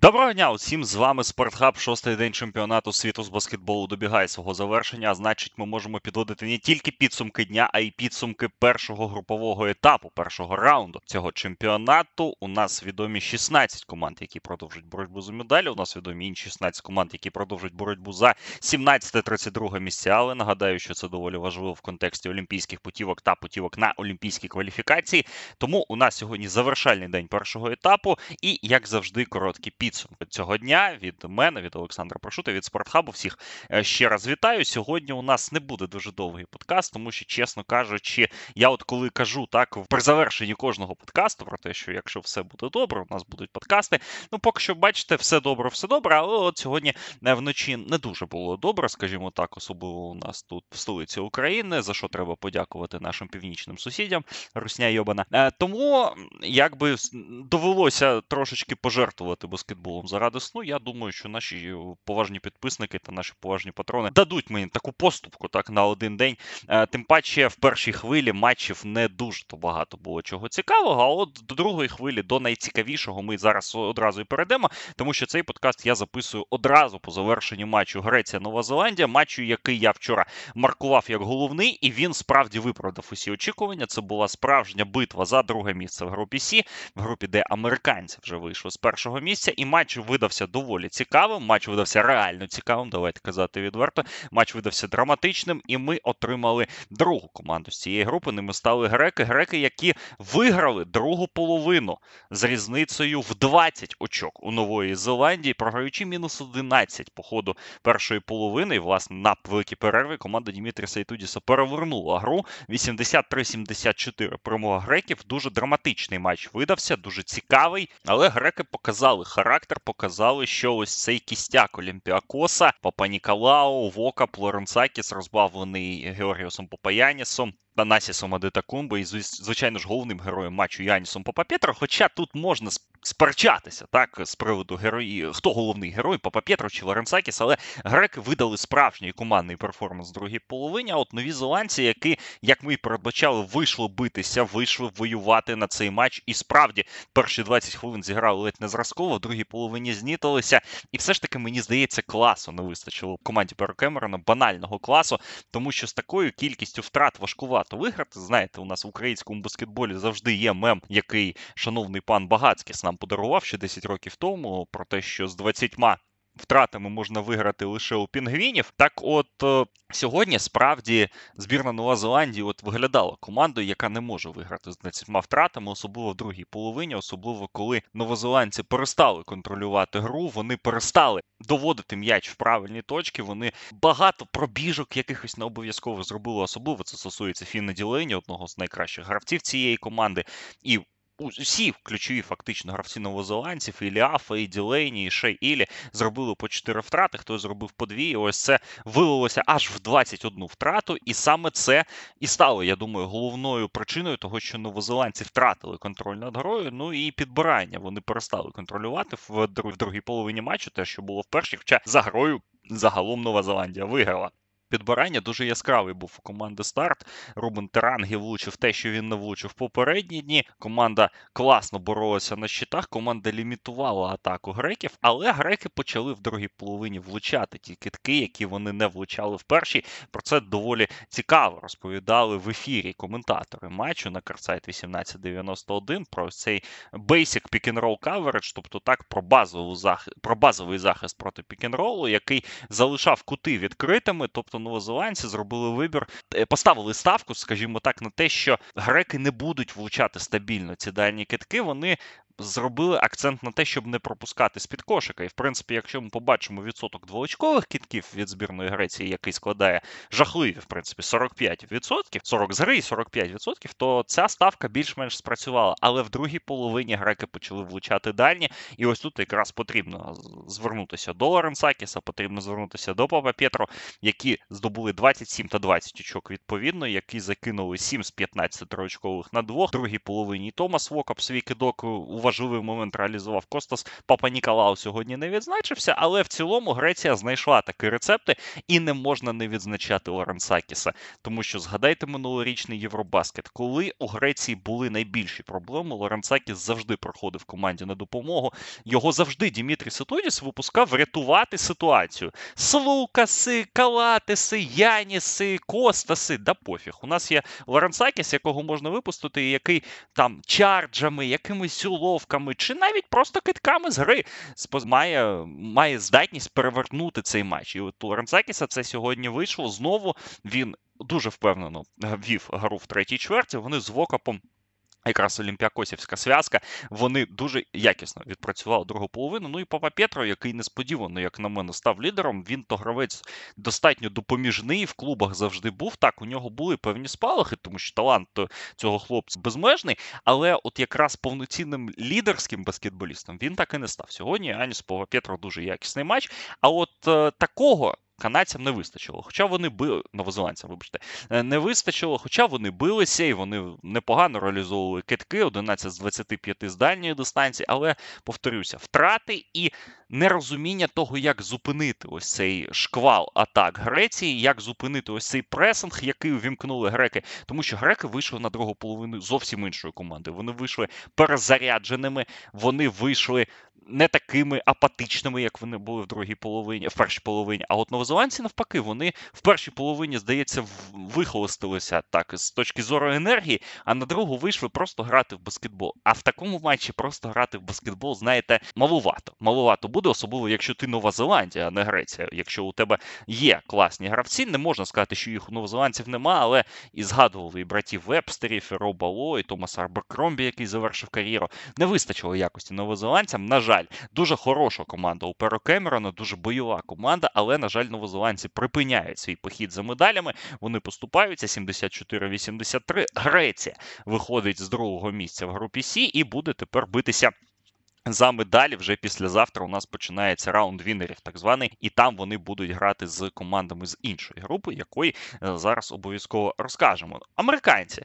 Доброго дня усім з вами Спортхаб. Шостий день чемпіонату світу з баскетболу добігає свого завершення. А значить, ми можемо підводити не тільки підсумки дня, а й підсумки першого групового етапу, першого раунду цього чемпіонату. У нас відомі 16 команд, які продовжують боротьбу за медалі. У нас відомі інші 16 команд, які продовжують боротьбу за 17-32 місця. Але нагадаю, що це доволі важливо в контексті олімпійських путівок та путівок на олімпійські кваліфікації. Тому у нас сьогодні завершальний день першого етапу, і як завжди, короткі підсумки цього дня від мене, від Олександра Прошута, від Спортхабу. Всіх е, ще раз вітаю. Сьогодні у нас не буде дуже довгий подкаст, тому що, чесно кажучи, я от коли кажу так при завершенні кожного подкасту про те, що якщо все буде добре, у нас будуть подкасти. Ну, поки що, бачите, все добре, все добре. Але от сьогодні е, вночі не дуже було добре, скажімо так, особливо у нас тут в столиці України, за що треба подякувати нашим північним сусідям, Русня Йобана. Е, тому якби довелося трошечки пожертвувати баскетболом баскетболом заради сну. Я думаю, що наші е, поважні підписники та наші поважні патрони дадуть мені таку поступку так на один день. Е, тим паче в першій хвилі матчів не дуже то багато було чого цікавого. А от до другої хвилі, до найцікавішого, ми зараз одразу і перейдемо, тому що цей подкаст я записую одразу по завершенню матчу Греція-Нова Зеландія, матчу, який я вчора маркував як головний, і він справді виправдав усі очікування. Це була справжня битва за друге місце в групі Сі, в групі, де американці вже вийшли з першого місця і матч видався доволі цікавим. Матч видався реально цікавим. Давайте казати відверто. Матч видався драматичним, і ми отримали другу команду з цієї групи. Ними стали греки. Греки, які виграли другу половину з різницею в 20 очок у Нової Зеландії, програючи мінус 11 по ходу першої половини. І, власне, на великій перерві команда Дімітрі Сайтудіса перевернула гру 83-74. Перемога греків. Дуже драматичний матч видався, дуже цікавий, але греки показали характер, показали, що ось цей кістяк Олімпіакоса, Папа Ніколау, Вока, Плоренцакіс, розбавлений Георгіосом Попаянісом, Танасісом Адетакумбо і, звичайно ж, головним героєм матчу Янісом Папа Пєтро. Хоча тут можна сперечатися так з приводу герої, хто головний герой, Папа Пєтро чи Лоренцакіс, але греки видали справжній командний перформанс в другій половині. А от нові зеландці, які, як ми і передбачали, вийшло битися, вийшли воювати на цей матч. І справді перші 20 хвилин зіграли ледь не зразково, в другій половині знітилися. І все ж таки, мені здається, класу не вистачило команді Перо Кемерона, банального класу, тому що з такою кількістю втрат важкувато виграти. Знаєте, у нас в українському баскетболі завжди є мем, який шановний пан Багацькіс нам подарував ще 10 років тому, про те, що з 20 втратами можна виграти лише у пінгвінів. Так, от е, сьогодні справді збірна Нова Зеландії от виглядала командою, яка не може виграти з 20 втратами, особливо в другій половині, особливо коли новозеландці перестали контролювати гру, вони перестали доводити м'яч в правильні точки. Вони багато пробіжок якихось не обов'язково зробили. Особливо це стосується Фінна Ділені, одного з найкращих гравців цієї команди. І усі ключові фактично гравці новозеландців, і Ліафа, і Ділейні, і Шей Ілі зробили по 4 втрати, хтось зробив по 2. І ось це вилилося аж в 21 втрату. І саме це і стало, я думаю, головною причиною того, що новозеландці втратили контроль над грою. Ну і підбирання вони перестали контролювати в другій половині матчу, те, що було в першій, хоча за грою загалом Нова Зеландія виграла підбирання дуже яскравий був у команди старт. Рубен Терангі влучив те, що він не влучив попередні дні. Команда класно боролася на щитах, команда лімітувала атаку греків, але греки почали в другій половині влучати ті китки, які вони не влучали в першій. Про це доволі цікаво розповідали в ефірі коментатори матчу на Карсайт 1891 про цей basic pick-and-roll coverage, тобто так про базову захист, про базовий захист проти пік-н-ролу, який залишав кути відкритими. тобто новозеландці зробили вибір, е, поставили ставку, скажімо так, на те, що греки не будуть влучати стабільно ці дальні китки. Вони зробили акцент на те, щоб не пропускати з-під кошика. І, в принципі, якщо ми побачимо відсоток двоочкових кітків від збірної Греції, який складає жахливі, в принципі, 45%, 40 з гри і 45%, то ця ставка більш-менш спрацювала. Але в другій половині греки почали влучати дальні. І ось тут якраз потрібно звернутися до Лоренсакіса, потрібно звернутися до Папа Пєтро, які здобули 27 та 20 очок відповідно, які закинули 7 з 15 троочкових на двох. В другій половині Томас Вокап свій кидок у важливий момент реалізував Костас. Папа Ніколау сьогодні не відзначився, але в цілому Греція знайшла такі рецепти, і не можна не відзначати Лоренсакіса. Тому що згадайте минулорічний Євробаскет, коли у Греції були найбільші проблеми, Лоренсакіс завжди проходив команді на допомогу. Його завжди Дімітрій Сатудіс випускав рятувати ситуацію. Слукаси, Калатиси, Яніси, Костаси, да пофіг. У нас є Лоренсакіс, якого можна випустити, який там чарджами, якимись уловками, чи навіть просто китками з гри має, має здатність перевернути цей матч. І от у Ранзакіса це сьогодні вийшло. Знову він дуже впевнено вів гру в третій чверті. Вони з Вокапом Якраз Олімпіакосівська зв'язка, вони дуже якісно відпрацювали другу половину. Ну і Папа Петро, який несподівано, як на мене, став лідером. Він то гравець достатньо допоміжний в клубах завжди був. Так, у нього були певні спалахи, тому що талант цього хлопця безмежний. Але от якраз повноцінним лідерським баскетболістом він так і не став. Сьогодні Аніс Папа Петро дуже якісний матч. А от е, такого канадцям не вистачило. Хоча вони били новозеландцям, вибачте, е, не вистачило, хоча вони билися і вони непогано реалізовували китки 11 з 25 з дальньої дистанції, але повторюся, втрати і нерозуміння того, як зупинити ось цей шквал атак Греції, як зупинити ось цей пресинг, який увімкнули греки, тому що греки вийшли на другу половину зовсім іншої команди. Вони вийшли перезарядженими, вони вийшли не такими апатичними, як вони були в другій половині, в першій половині. А от новозеландці, навпаки, вони в першій половині, здається, вихолостилися так з точки зору енергії, а на другу вийшли просто грати в баскетбол. А в такому матчі просто грати в баскетбол, знаєте, малувато. Малувато буде, особливо, якщо ти Нова Зеландія, а не Греція. Якщо у тебе є класні гравці, не можна сказати, що їх у новозеландців нема, але і згадували і братів Вебстерів, і Роба Ло, і Томаса Арберкромбі, який завершив кар'єру. Не вистачило якості новозеландцям. На жаль жаль, дуже хороша команда у Перо Кемерона, дуже бойова команда, але, на жаль, новозеландці припиняють свій похід за медалями. Вони поступаються 74-83. Греція виходить з другого місця в групі Сі і буде тепер битися. За медалі вже післязавтра у нас починається раунд вінерів, так званий, і там вони будуть грати з командами з іншої групи, якої е, зараз обов'язково розкажемо. Американці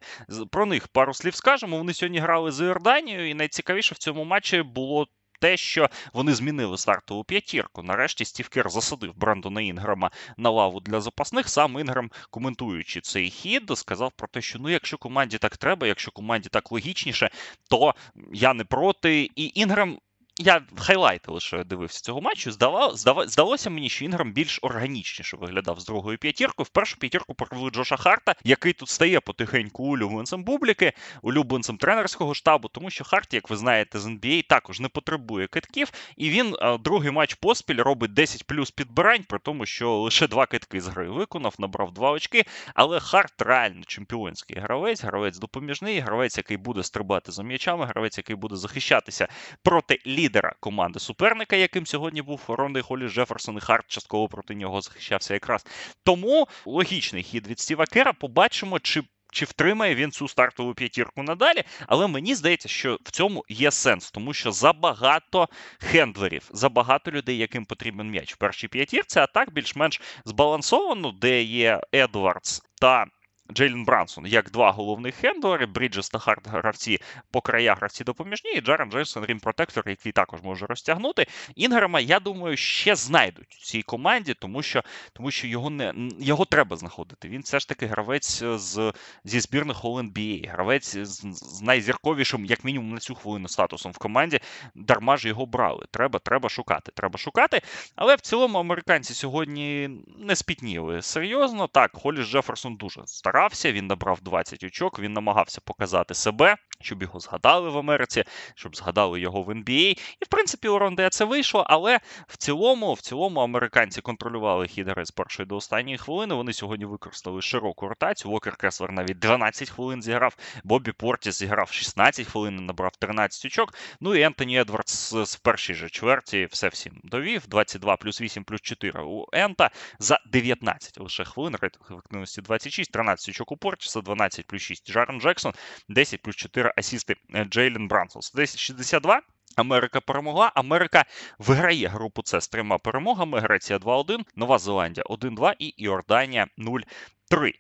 про них пару слів скажемо. Вони сьогодні грали з Іорданією, і найцікавіше в цьому матчі було те, що вони змінили стартову п'ятірку. Нарешті Стів Кер засадив Брендона Інграма на лаву для запасних. Сам Інграм, коментуючи цей хід, сказав про те, що ну, якщо команді так треба, якщо команді так логічніше, то я не проти. І Інграм я хайлайти лише дивився цього матчу. Здава, здава, здалося мені, що Інграм більш органічніше виглядав з другою п'ятіркою. В першу п'ятірку провели Джоша Харта, який тут стає потихеньку улюбленцем публіки, улюбленцем тренерського штабу, тому що Харт, як ви знаєте, з NBA також не потребує китків, і він другий матч поспіль робить 10 плюс підбирань, при тому, що лише два китки з гри виконав, набрав два очки. Але Харт реально чемпіонський гравець, гравець допоміжний, гравець, який буде стрибати за м'ячами, гравець, який буде захищатися проти лідера лідера команди суперника, яким сьогодні був Ронди Холі Джеферсон і Харт частково проти нього захищався якраз. Тому логічний хід від Стіва Кера. Побачимо, чи. Чи втримає він цю стартову п'ятірку надалі, але мені здається, що в цьому є сенс, тому що забагато хендлерів, забагато людей, яким потрібен м'яч в першій п'ятірці, а так більш-менш збалансовано, де є Едвардс та Джейлін Брансон як два головних хендлери, Бріджес та Харт гравці по краях гравці допоміжні, і Джарен Джейсон rim protector, який також може розтягнути. Інграма, я думаю, ще знайдуть у цій команді, тому що тому що його не його треба знаходити. Він все ж таки гравець з, зі збірних All-NBA, гравець з, з найзірковішим, як мінімум, на цю хвилину статусом в команді. Дарма ж його брали. Треба, треба шукати. Треба шукати. Але в цілому американці сьогодні не спітніли серйозно. Так, Холіс Джеферсон дуже старався старався, він набрав 20 очок, він намагався показати себе, щоб його згадали в Америці, щоб згадали його в NBA. І, в принципі, у Ронде це вийшло, але в цілому, в цілому, американці контролювали хідери з першої до останньої хвилини. Вони сьогодні використали широку ротацію. Вокер Кеслер навіть 12 хвилин зіграв. Бобі Портіс зіграв 16 хвилин, набрав 13 очок. Ну і Ентоні Едвардс в першій же чверті все всім довів. 22 плюс 8 плюс 4 у Ента за 19 лише хвилин. Рейтинг ефективності 26, 13 очок у Портіса, 12 плюс 6 Джарен Джексон, 10 плюс 4 асісти Джейлен Брансон. 10-62. Америка перемогла. Америка виграє групу С з трьома перемогами. Греція 2-1, Нова Зеландія 1-2 і Іорданія 0-3.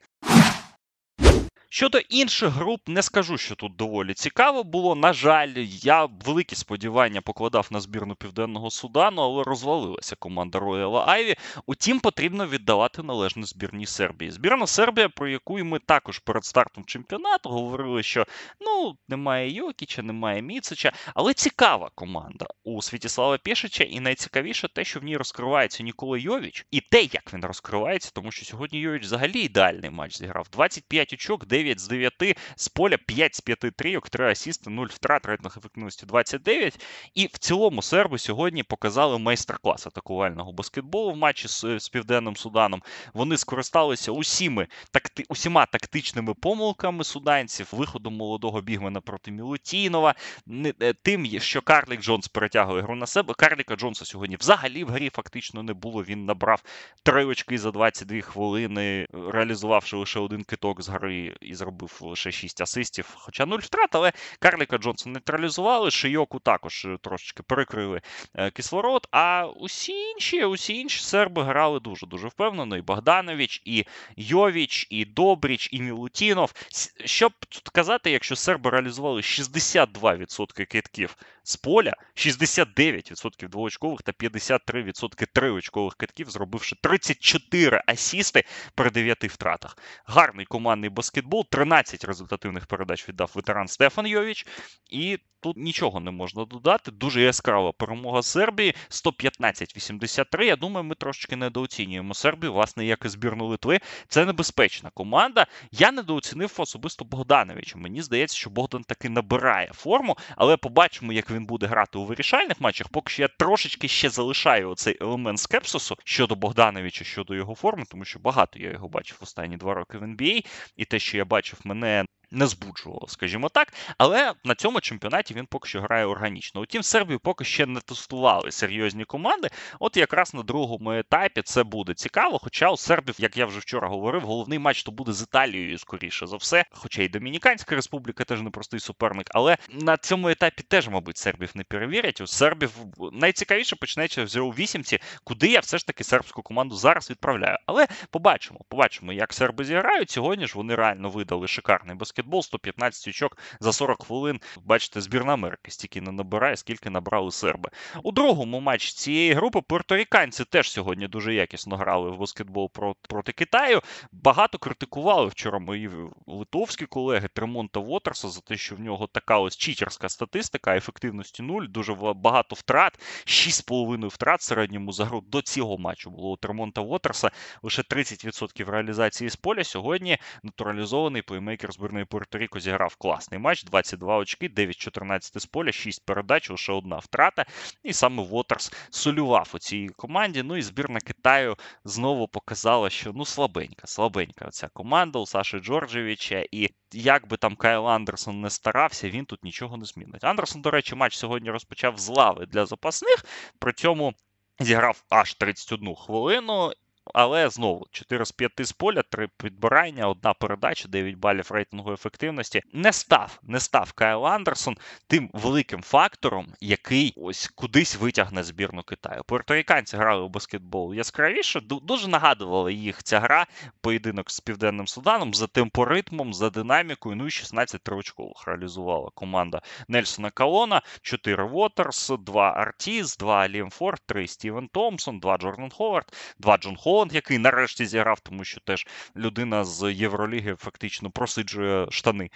Щодо інших груп, не скажу, що тут доволі цікаво було. На жаль, я великі сподівання покладав на збірну Південного Судану, але розвалилася команда Рояла Айві. Утім, потрібно віддавати належне збірній Сербії. Збірна Сербія, про яку ми також перед стартом чемпіонату говорили, що ну немає Йокіча, немає Міцича, але цікава команда у Святіслава Пєшича, і найцікавіше те, що в ній розкривається Нікола Йовіч, і те, як він розкривається, тому що сьогодні Йовіч взагалі ідеальний матч зіграв. 25 очок, 9 з 9 з поля, 5 з 5 трійок, 3 асісти, 0 втрат, рейтинг ефективності 29. І в цілому серби сьогодні показали майстер-клас атакувального баскетболу в матчі з, з Південним Суданом. Вони скористалися усіми такти, усіма тактичними помилками суданців, виходом молодого бігмена проти Мілутінова, е, тим, що Карлік Джонс перетягує гру на себе. Карліка Джонса сьогодні взагалі в грі фактично не було. Він набрав три очки за 22 хвилини, реалізувавши лише один киток з гри і зробив лише 6 асистів, хоча 0 втрат, але Карліка Джонса нейтралізували, Шийоку також е, трошечки перекрили е, кислород. А усі інші, усі інші серби грали дуже-дуже впевнено. І Богданович, і Йовіч, і Добріч, і Мілутінов. Щоб тут казати, якщо серби реалізували 62% китків з поля, 69% двоочкових та 53% триочкових китків, зробивши 34 асісти при 9 втратах. Гарний командний баскетбол, 13 результативних передач віддав ветеран Стефан Йовіч. І тут нічого не можна додати. Дуже яскрава перемога Сербії 115-83. Я думаю, ми трошечки недооцінюємо Сербію, власне, як і збірну Литви. Це небезпечна команда. Я недооцінив особисто Богдановича. Мені здається, що Богдан таки набирає форму, але побачимо, як він буде грати у вирішальних матчах. Поки що я трошечки ще залишаю цей елемент скепсису щодо Богдановича, щодо його форми, тому що багато я його бачив останні два роки в NBA, і те, що я бачив, мене не збуджувало, скажімо так. Але на цьому чемпіонаті він поки що грає органічно. Утім, Сербію поки ще не тестували серйозні команди. От якраз на другому етапі це буде цікаво. Хоча у Сербів, як я вже вчора говорив, головний матч то буде з Італією, скоріше за все. Хоча й Домініканська республіка теж непростий суперник. Але на цьому етапі теж, мабуть, сербів не перевірять. У сербів найцікавіше почнеться вже у вісімці, куди я все ж таки сербську команду зараз відправляю. Але побачимо, побачимо, як серби зіграють. Сьогодні ж вони реально видали шикарний баскетбол баскетбол, 115 очок за 40 хвилин. Бачите, збірна Америки стільки не набирає, скільки набрали серби. У другому матчі цієї групи пуерторіканці теж сьогодні дуже якісно грали в баскетбол проти Китаю. Багато критикували вчора мої литовські колеги Тремонта Вотерса за те, що в нього така ось читерська статистика, ефективності нуль, дуже багато втрат, 6,5 втрат в середньому за гру до цього матчу було у Тремонта Вотерса. Лише 30% реалізації з поля. Сьогодні натуралізований плеймейкер збірної Пуерто-Ріко зіграв класний матч, 22 очки, 9-14 з поля, 6 передач, лише одна втрата. І саме Вотерс солював у цій команді. Ну і збірна Китаю знову показала, що ну слабенька, слабенька ця команда у Саші Джорджевича. І як би там Кайл Андерсон не старався, він тут нічого не змінить. Андерсон, до речі, матч сьогодні розпочав з лави для запасних, при цьому зіграв аж 31 хвилину. Але знову 4 з 5 з поля, 3 підбирання, одна передача, 9 балів рейтингу ефективності. Не став, не став Кайл Андерсон тим великим фактором, який ось кудись витягне збірну Китаю. Пуерторіканці грали у баскетбол яскравіше, дуже нагадувала їх ця гра, поєдинок з Південним Суданом за темпоритмом, за динамікою. Ну і 16 тривочкових реалізувала команда Нельсона Калона, 4 Вотерс, 2 Артіз, 2 Лімфорд, 3 Стівен Томпсон, 2 Джордан Ховард, 2 Джон Холл. Холланд, який нарешті зіграв, тому що теж людина з Євроліги фактично просиджує штани.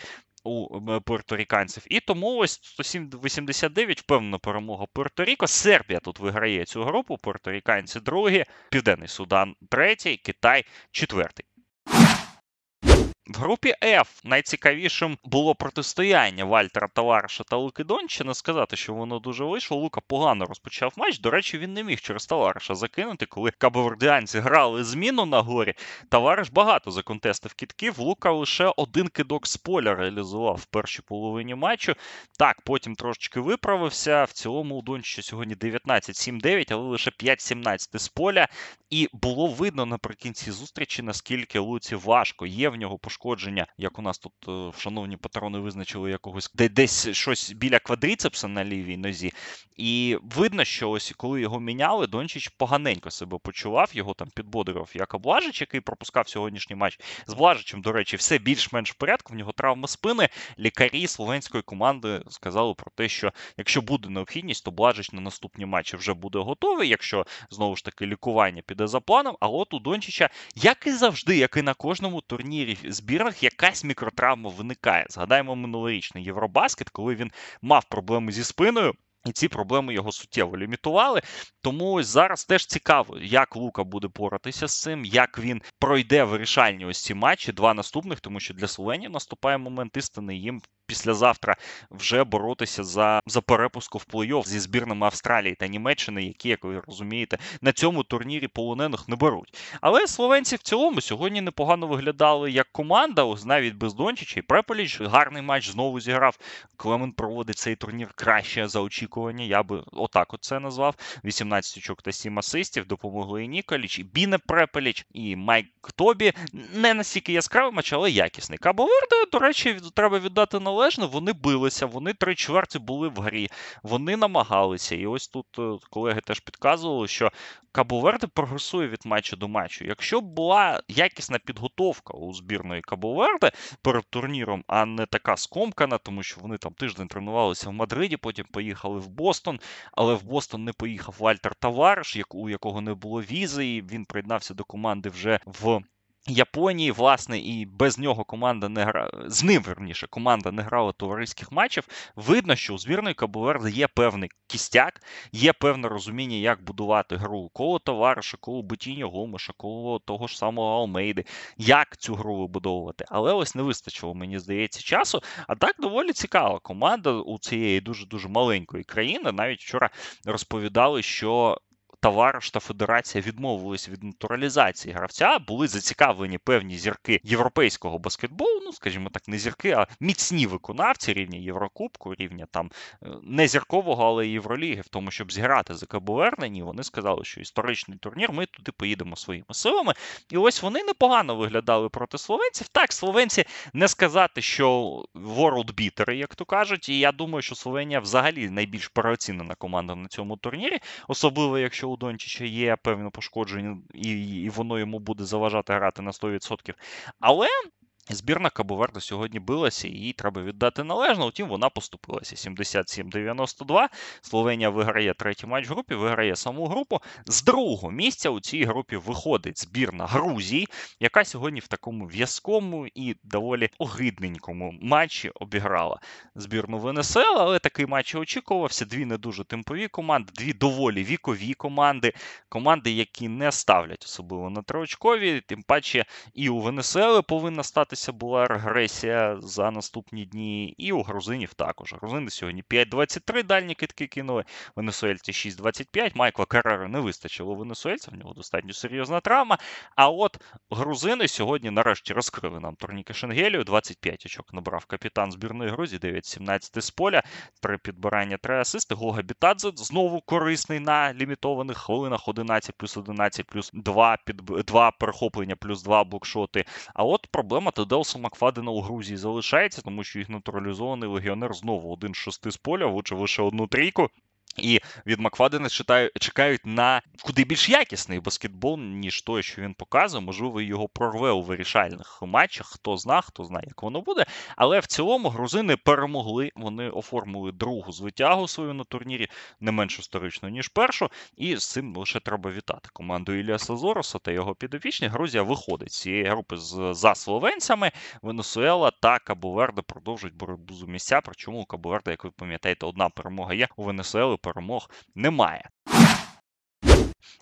У порторіканців. І тому ось 189 впевнена перемога Порторіко. Сербія тут виграє цю групу. Порторіканці другі, Південний Судан третій, Китай четвертий. В групі F найцікавішим було протистояння Вальтера Тавариша та Луки Донча. Не сказати, що воно дуже вийшло. Лука погано розпочав матч. До речі, він не міг через Тавариша закинути, коли кабовердіанці грали зміну на горі. Тавариш багато законтестив кітків. Лука лише один кидок з поля реалізував в першій половині матчу. Так, потім трошечки виправився. В цілому у Дончича сьогодні 19-7-9, але лише 5-17 з поля. І було видно наприкінці зустрічі, наскільки Луці важко. Є в нього пошкодження пошкодження, як у нас тут е, шановні патрони визначили якогось де десь щось біля квадріцепса на лівій нозі. І видно, що ось коли його міняли, Дончич поганенько себе почував, його там підбодрив як Блажич, який пропускав сьогоднішній матч. З Блажичем, до речі, все більш-менш в порядку. В нього травма спини. Лікарі словенської команди сказали про те, що якщо буде необхідність, то Блажич на наступні матчі вже буде готовий. Якщо знову ж таки лікування піде за планом. А от у Дончича, як і завжди, як і на кожному турнірі збірних, якась мікротравма виникає. Згадаємо минулорічний Євробаскет, коли він мав проблеми зі спиною. І ці проблеми його суттєво лімітували. Тому ось зараз теж цікаво, як Лука буде поратися з цим, як він пройде вирішальні ось ці матчі, два наступних, тому що для Словенії наступає момент істини. Їм післязавтра вже боротися за за перепуску в плей-офф зі збірними Австралії та Німеччини, які, як ви розумієте, на цьому турнірі полонених не беруть. Але словенці в цілому сьогодні непогано виглядали як команда, ось навіть без Дончича і Преполіч. Гарний матч знову зіграв. Клемен проводить цей турнір краще за очікування. Я би отак от це назвав. 18 очок та 7 асистів. Допомогли і Ніколіч, і Біне Препеліч, і Майк Тобі. Не настільки яскравий матч, але якісний. Кабо Верде, до речі, треба віддати належність належно, вони билися, вони три чверті були в грі, вони намагалися. І ось тут е, колеги теж підказували, що Кабоверде прогресує від матчу до матчу. Якщо б була якісна підготовка у збірної Кабоверде перед турніром, а не така скомкана, тому що вони там тиждень тренувалися в Мадриді, потім поїхали в Бостон, але в Бостон не поїхав Вальтер Тавариш, у якого не було візи, і він приєднався до команди вже в. Японії, власне, і без нього команда не гра... з ним верніше команда не грала товариських матчів. Видно, що у збірної Кабуверди є певний кістяк, є певне розуміння, як будувати гру коло товариша, коло Бетіньо Гомиша, коло того ж самого Алмейди, як цю гру вибудовувати. Але ось не вистачило, мені здається, часу. А так доволі цікава команда у цієї дуже дуже маленької країни. Навіть вчора розповідали, що товариш та федерація відмовились від натуралізації гравця, були зацікавлені певні зірки європейського баскетболу. Ну, скажімо так, не зірки, а міцні виконавці рівня Єврокубку, рівня там е, не зіркового, але і Євроліги, в тому, щоб зіграти за Кабовернені. Вони сказали, що історичний турнір, ми туди поїдемо своїми силами. І ось вони непогано виглядали проти словенців. Так, словенці не сказати, що beaters, як то кажуть. І я думаю, що Словенія взагалі найбільш переоцінена команда на цьому турнірі, особливо якщо у Дончича є певне пошкодження, і, і воно йому буде заважати грати на 100%. Але Збірна Кабоверда сьогодні билася, і їй треба віддати належно. Втім, вона поступилася 77-92. Словенія виграє третій матч в групі, виграє саму групу. З другого місця у цій групі виходить збірна Грузії, яка сьогодні в такому в'язкому і доволі огидненькому матчі обіграла збірну Венесуела, але такий матч очікувався. Дві не дуже темпові команди, дві доволі вікові команди, команди, які не ставлять особливо на триочкові. Тим паче і у Венесуели повинна стати відбуватися була регресія за наступні дні, і у грузинів також. Грузини сьогодні 5-23 дальні китки кинули, венесуельці 6-25. Майкла Карера не вистачило венесуельця, в нього достатньо серйозна травма. А от грузини сьогодні нарешті розкрили нам турніки Шенгелію. 25 очок набрав капітан збірної Грузії, 9-17 з поля. При підбиранні три асисти. Гога Бітадзе знову корисний на лімітованих хвилинах 11 плюс 11 плюс 2 під 2 перехоплення плюс 2 блокшоти. А от проблема Делса Макфадена у Грузії залишається, тому що їх натуралізований легіонер знову один з шести з поля, влучив лише одну трійку. І від Макфадена чекають на куди більш якісний баскетбол, ніж той, що він показує. Можливо, його прорве у вирішальних матчах. Хто зна, хто знає, як воно буде. Але в цілому грузини перемогли. Вони оформили другу звитягу свою на турнірі, не менш історично, ніж першу. І з цим лише треба вітати команду Іліаса Зороса та його підопічні. Грузія виходить з цієї групи з за словенцями. Венесуела та Кабоверде продовжують боротьбу за місця. Причому у як ви пам'ятаєте, одна перемога є у Венесуели перемог немає.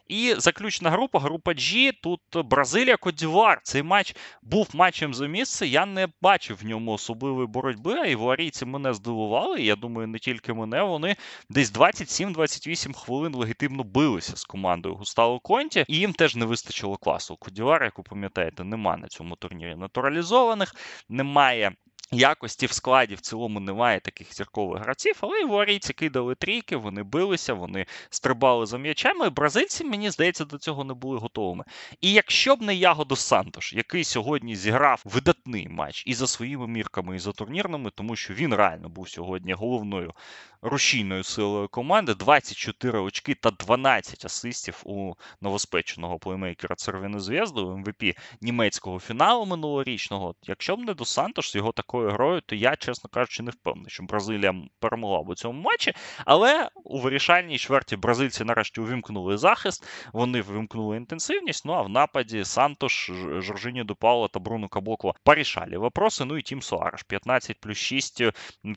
І заключна група, група G. Тут Бразилія Кодівар. Цей матч був матчем за місце. Я не бачив в ньому особливої боротьби, а іварійці мене здивували. Я думаю, не тільки мене. Вони десь 27-28 хвилин легітимно билися з командою Густаво Конті, і їм теж не вистачило класу. Кодівар, як ви пам'ятаєте, нема на цьому турнірі натуралізованих, немає Якості в складі в цілому немає таких зіркових гравців, але і варійці кидали трійки, вони билися, вони стрибали за м'ячами. Бразильці, мені здається, до цього не були готовими. І якщо б не Ягодо Сантош, який сьогодні зіграв видатний матч і за своїми мірками, і за турнірними, тому що він реально був сьогодні головною рушійною силою команди, 24 очки та 12 асистів у новоспеченого плеймейкера Цервіни Зв'язду, МВП німецького фіналу минулорічного. Якщо б не до Сантош його такою грою, то я, чесно кажучи, не впевнений, що Бразилія перемогла в цьому матчі. Але у вирішальній чверті бразильці нарешті увімкнули захист, вони вимкнули інтенсивність. Ну а в нападі Сантош, Жоржині Дупаула та Бруно Каблоко порішали вопроси. Ну і Тім Суареш 15 плюс 6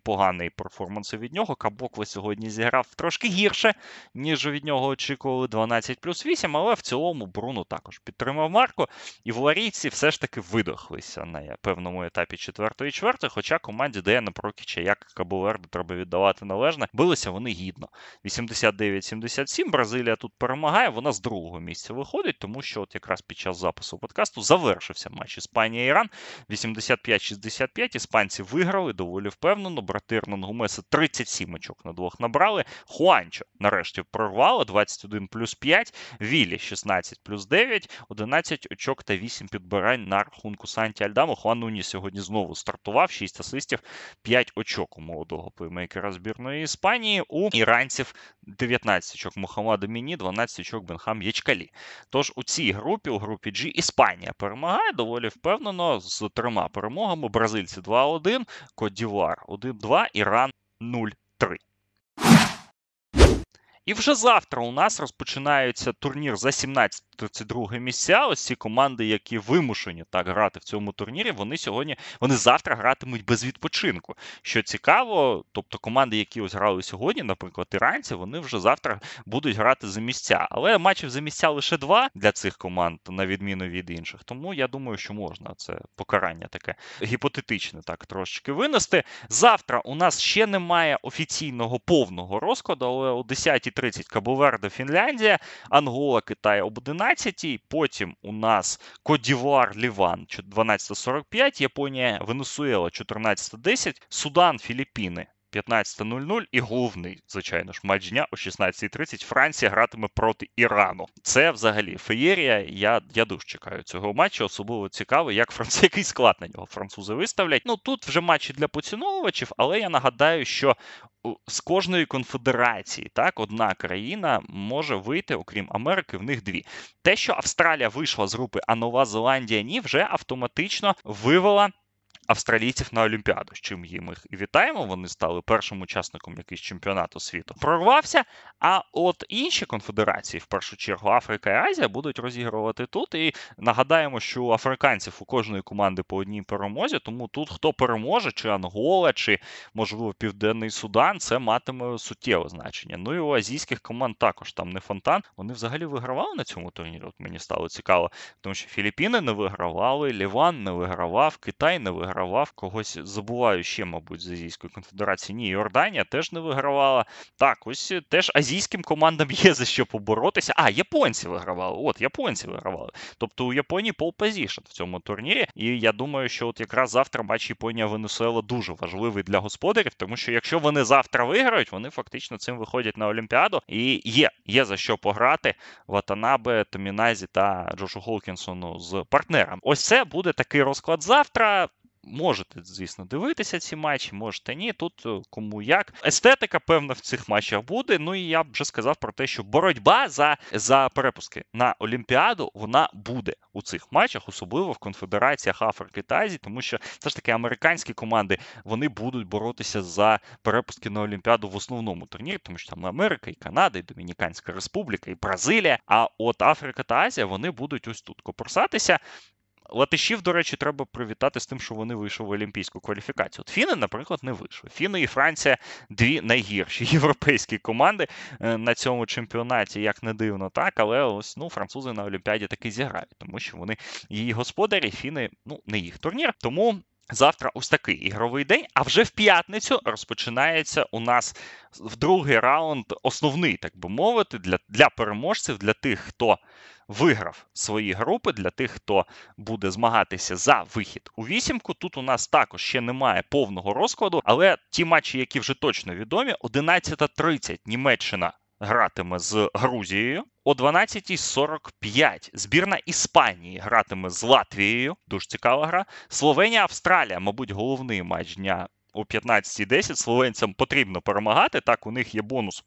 поганий перформанс від нього. Кабоква сьогодні зіграв трошки гірше, ніж від нього очікували 12 плюс 8, але в цілому Бруно також підтримав Марко. І валарійці все ж таки видохлися на певному етапі четвертої чверти. Хоча команді Деяна Прокіча, як Кабоверде, треба віддавати належне, билися вони гідно. 89-77. Бразилія тут перемагає. Вона з другого місця виходить, тому що от якраз під час запису подкасту завершився матч Іспанія-Іран. 85-65. Іспанці виграли доволі впевнено. Братир Нангумеса 37 очок на двох набрали. Хуанчо нарешті прорвало 21 плюс 5. Вілі 16 плюс 9, 11 очок та 8 підбирань на рахунку Санті Альдаму. Хуан Нуні сьогодні знову стартував. 6 асистів, 5 очок у молодого плеймейкера збірної Іспанії. У іранців 19 очок Мухаммада Міні, 12 очок Бенхам Ячкалі. Тож у цій групі, у групі G, Іспанія перемагає доволі впевнено з трьома перемогами. Бразильці 2-1, Кодівар 1-2, Іран 0-3. І вже завтра у нас розпочинається турнір за 17-32 місця. Ось ці команди, які вимушені так грати в цьому турнірі, вони сьогодні вони завтра гратимуть без відпочинку. Що цікаво, тобто команди, які ось грали сьогодні, наприклад, іранці, вони вже завтра будуть грати за місця. Але матчів за місця лише два для цих команд, на відміну від інших. Тому я думаю, що можна це покарання таке гіпотетичне так трошечки винести. Завтра у нас ще немає офіційного повного розкладу, але о 10 12.30 Кабоверде, Фінляндія, Ангола, Китай об 11 Потім у нас Кодівуар, Ліван 12.45, Японія, Венесуела 14.10, Судан, Філіппіни. 15.00 і головний, звичайно ж, матч дня о 16.30 Франція гратиме проти Ірану. Це взагалі феєрія. Я я дуже чекаю цього матчу. Особливо цікаво, як франц... який склад на нього французи виставлять. Ну тут вже матчі для поціновувачів, але я нагадаю, що з кожної конфедерації так одна країна може вийти, окрім Америки, в них дві. Те, що Австралія вийшла з групи, а Нова Зеландія ні, вже автоматично вивела австралійців на Олімпіаду, з чим їм їх і вітаємо. Вони стали першим учасником якийсь чемпіонату світу. Прорвався. А от інші конфедерації, в першу чергу, Африка і Азія, будуть розігрувати тут. І нагадаємо, що у африканців у кожної команди по одній перемозі, тому тут хто переможе, чи Ангола, чи можливо Південний Судан, це матиме суттєве значення. Ну і у азійських команд також там не фонтан. Вони взагалі вигравали на цьому турнірі. От мені стало цікаво, тому що Філіппіни не вигравали, Ліван не вигравав, Китай не вигравав вигравав. Когось забуваю ще, мабуть, з Азійської конфедерації. Ні, Йорданія теж не вигравала. Так, ось теж азійським командам є за що поборотися. А, японці вигравали. От, японці вигравали. Тобто у Японії pole position в цьому турнірі. І я думаю, що от якраз завтра матч Японія Венесуела дуже важливий для господарів, тому що якщо вони завтра виграють, вони фактично цим виходять на Олімпіаду. І є, є за що пограти Ватанабе, Томіназі та Джошу Холкінсону з партнером. Ось це буде такий розклад завтра. Можете, звісно, дивитися ці матчі, можете ні. Тут е, кому як. Естетика, певна, в цих матчах буде. Ну і я вже сказав про те, що боротьба за за перепуски на Олімпіаду вона буде у цих матчах, особливо в конфедераціях Африки та Азії, тому що все ж таки американські команди вони будуть боротися за перепуски на Олімпіаду в основному турнірі, тому що там Америка, і Канада, і Домініканська Республіка, і Бразилія. А от Африка та Азія вони будуть ось тут копорсатися. Латишів, до речі, треба привітати з тим, що вони вийшли в олімпійську кваліфікацію. От Фіни, наприклад, не вийшли. Фіни і Франція дві найгірші європейські команди е, на цьому чемпіонаті, як не дивно, так, але ось ну, французи на Олімпіаді таки зіграють, тому що вони її господарі, фіни, ну, не їх турнір. Тому Завтра ось такий ігровий день, а вже в п'ятницю розпочинається у нас в другий раунд основний, так би мовити, для для переможців, для тих, хто виграв свої групи, для тих, хто буде змагатися за вихід у вісімку. Тут у нас також ще немає повного розкладу, але ті матчі, які вже точно відомі, 11.30 Німеччина гратиме з Грузією. О 12.45 збірна Іспанії гратиме з Латвією. Дуже цікава гра. Словенія, Австралія, мабуть, головний матч дня о 15.10. Словенцям потрібно перемагати. Так, у них є бонус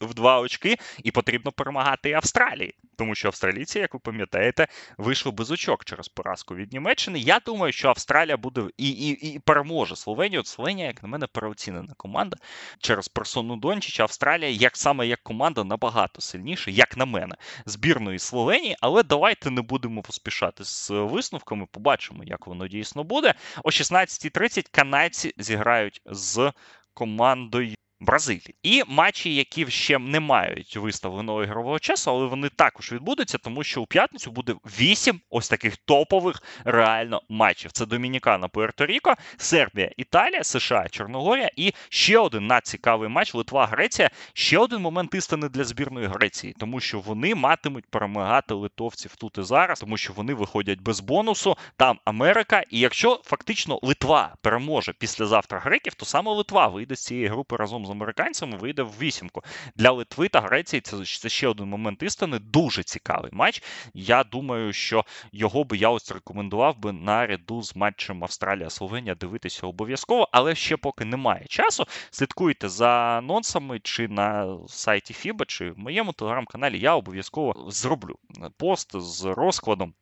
в два очки, і потрібно перемагати Австралії, тому що австралійці, як ви пам'ятаєте, вийшли без очок через поразку від Німеччини. Я думаю, що Австралія буде і і, і переможе Словенію. От Словенія, як на мене, переоцінена команда через персону Дончича. Австралія, як саме як команда, набагато сильніша, як на мене, збірної Словенії. Але давайте не будемо поспішати з висновками. Побачимо, як воно дійсно буде. О 16.30 канадці зіграють з командою. Бразилії. І матчі, які ще не мають виставленого ігрового часу, але вони також відбудуться, тому що у п'ятницю буде вісім ось таких топових реально матчів. Це Домінікана, Пуерто-Ріко, Сербія, Італія, США, Чорногорія і ще один надцікавий матч Литва, Греція. Ще один момент істини для збірної Греції, тому що вони матимуть перемагати литовців тут і зараз, тому що вони виходять без бонусу. Там Америка. І якщо фактично Литва переможе післязавтра греків, то саме Литва вийде з цієї групи разом з американцями вийде в вісімку. Для Литви та Греції це, це ще один момент істини. Дуже цікавий матч. Я думаю, що його би я ось рекомендував би наряду з матчем Австралія-Словенія дивитися обов'язково, але ще поки немає часу. Слідкуйте за анонсами чи на сайті FIBA, чи в моєму телеграм-каналі. Я обов'язково зроблю пост з розкладом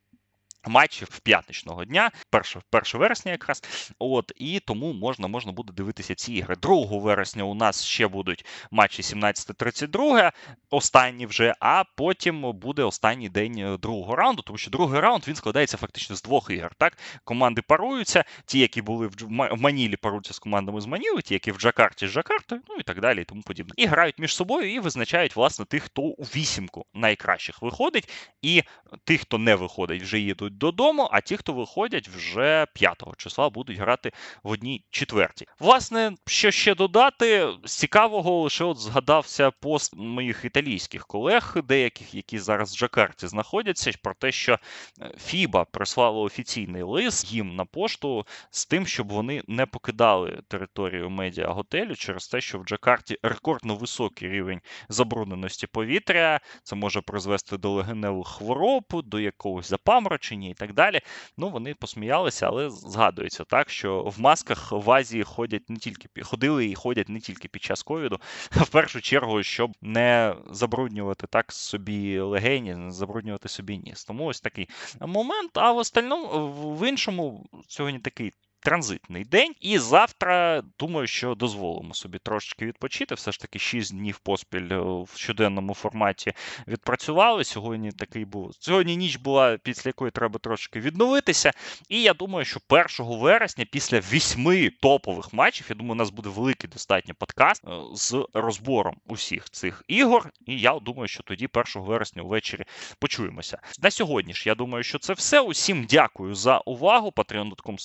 матчів п'ятничного дня, 1, 1 вересня, якраз. От і тому можна можна буде дивитися ці ігри. 2 вересня у нас ще будуть матчі 17-32, останні вже, а потім буде останній день е, другого раунду, тому що другий раунд він складається фактично з двох ігор. Так, команди паруються, ті, які були в Манілі, паруються з командами з Маніли, ті, які в Джакарті з Джакартою, ну і так далі, і тому подібне. І грають між собою і визначають власне тих, хто у вісімку найкращих виходить, і тих, хто не виходить, вже їдуть їдуть додому, а ті, хто виходять вже 5 числа, будуть грати в одній четвертій. Власне, що ще додати, з цікавого лише от згадався пост моїх італійських колег, деяких, які зараз в Джакарті знаходяться, про те, що е, Фіба прислала офіційний лист їм на пошту з тим, щоб вони не покидали територію медіа готелю через те, що в Джакарті рекордно високий рівень забрудненості повітря. Це може призвести до легеневих хвороб, до якогось запаморочення. Україні і так далі. Ну вони посміялися, але згадується так, що в масках в Азії ходять не тільки ходили і ходять не тільки під час ковіду, а в першу чергу, щоб не забруднювати так собі легені, не забруднювати собі ніс. Тому ось такий момент. А в остальному в іншому сьогодні такий транзитний день. І завтра думаю, що дозволимо собі трошечки відпочити. Все ж таки 6 днів поспіль е, в щоденному форматі відпрацювали. Сьогодні такий був. Сьогодні ніч була, після якої треба трошки відновитися. І я думаю, що 1 вересня, після вісьми топових матчів, я думаю, у нас буде великий достатньо подкаст е, з розбором усіх цих ігор. І я думаю, що тоді 1 вересня ввечері почуємося. На сьогодні ж я думаю, що це все. Усім дякую за увагу. Patreon.com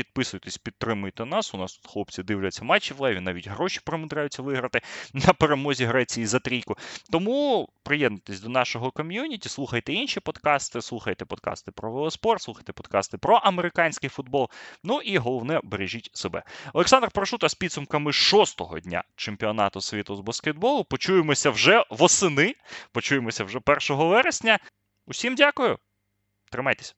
Підписуйтесь, підтримуйте нас. У нас тут хлопці дивляться матчі в леві, навіть гроші промудряються виграти на перемозі Греції за трійку. Тому приєднуйтесь до нашого ком'юніті, слухайте інші подкасти, слухайте подкасти про велоспорт, слухайте подкасти про американський футбол. Ну і головне, бережіть себе. Олександр Прошута з підсумками шостого дня чемпіонату світу з баскетболу. Почуємося вже восени. Почуємося вже 1 вересня. Усім дякую. Тримайтеся.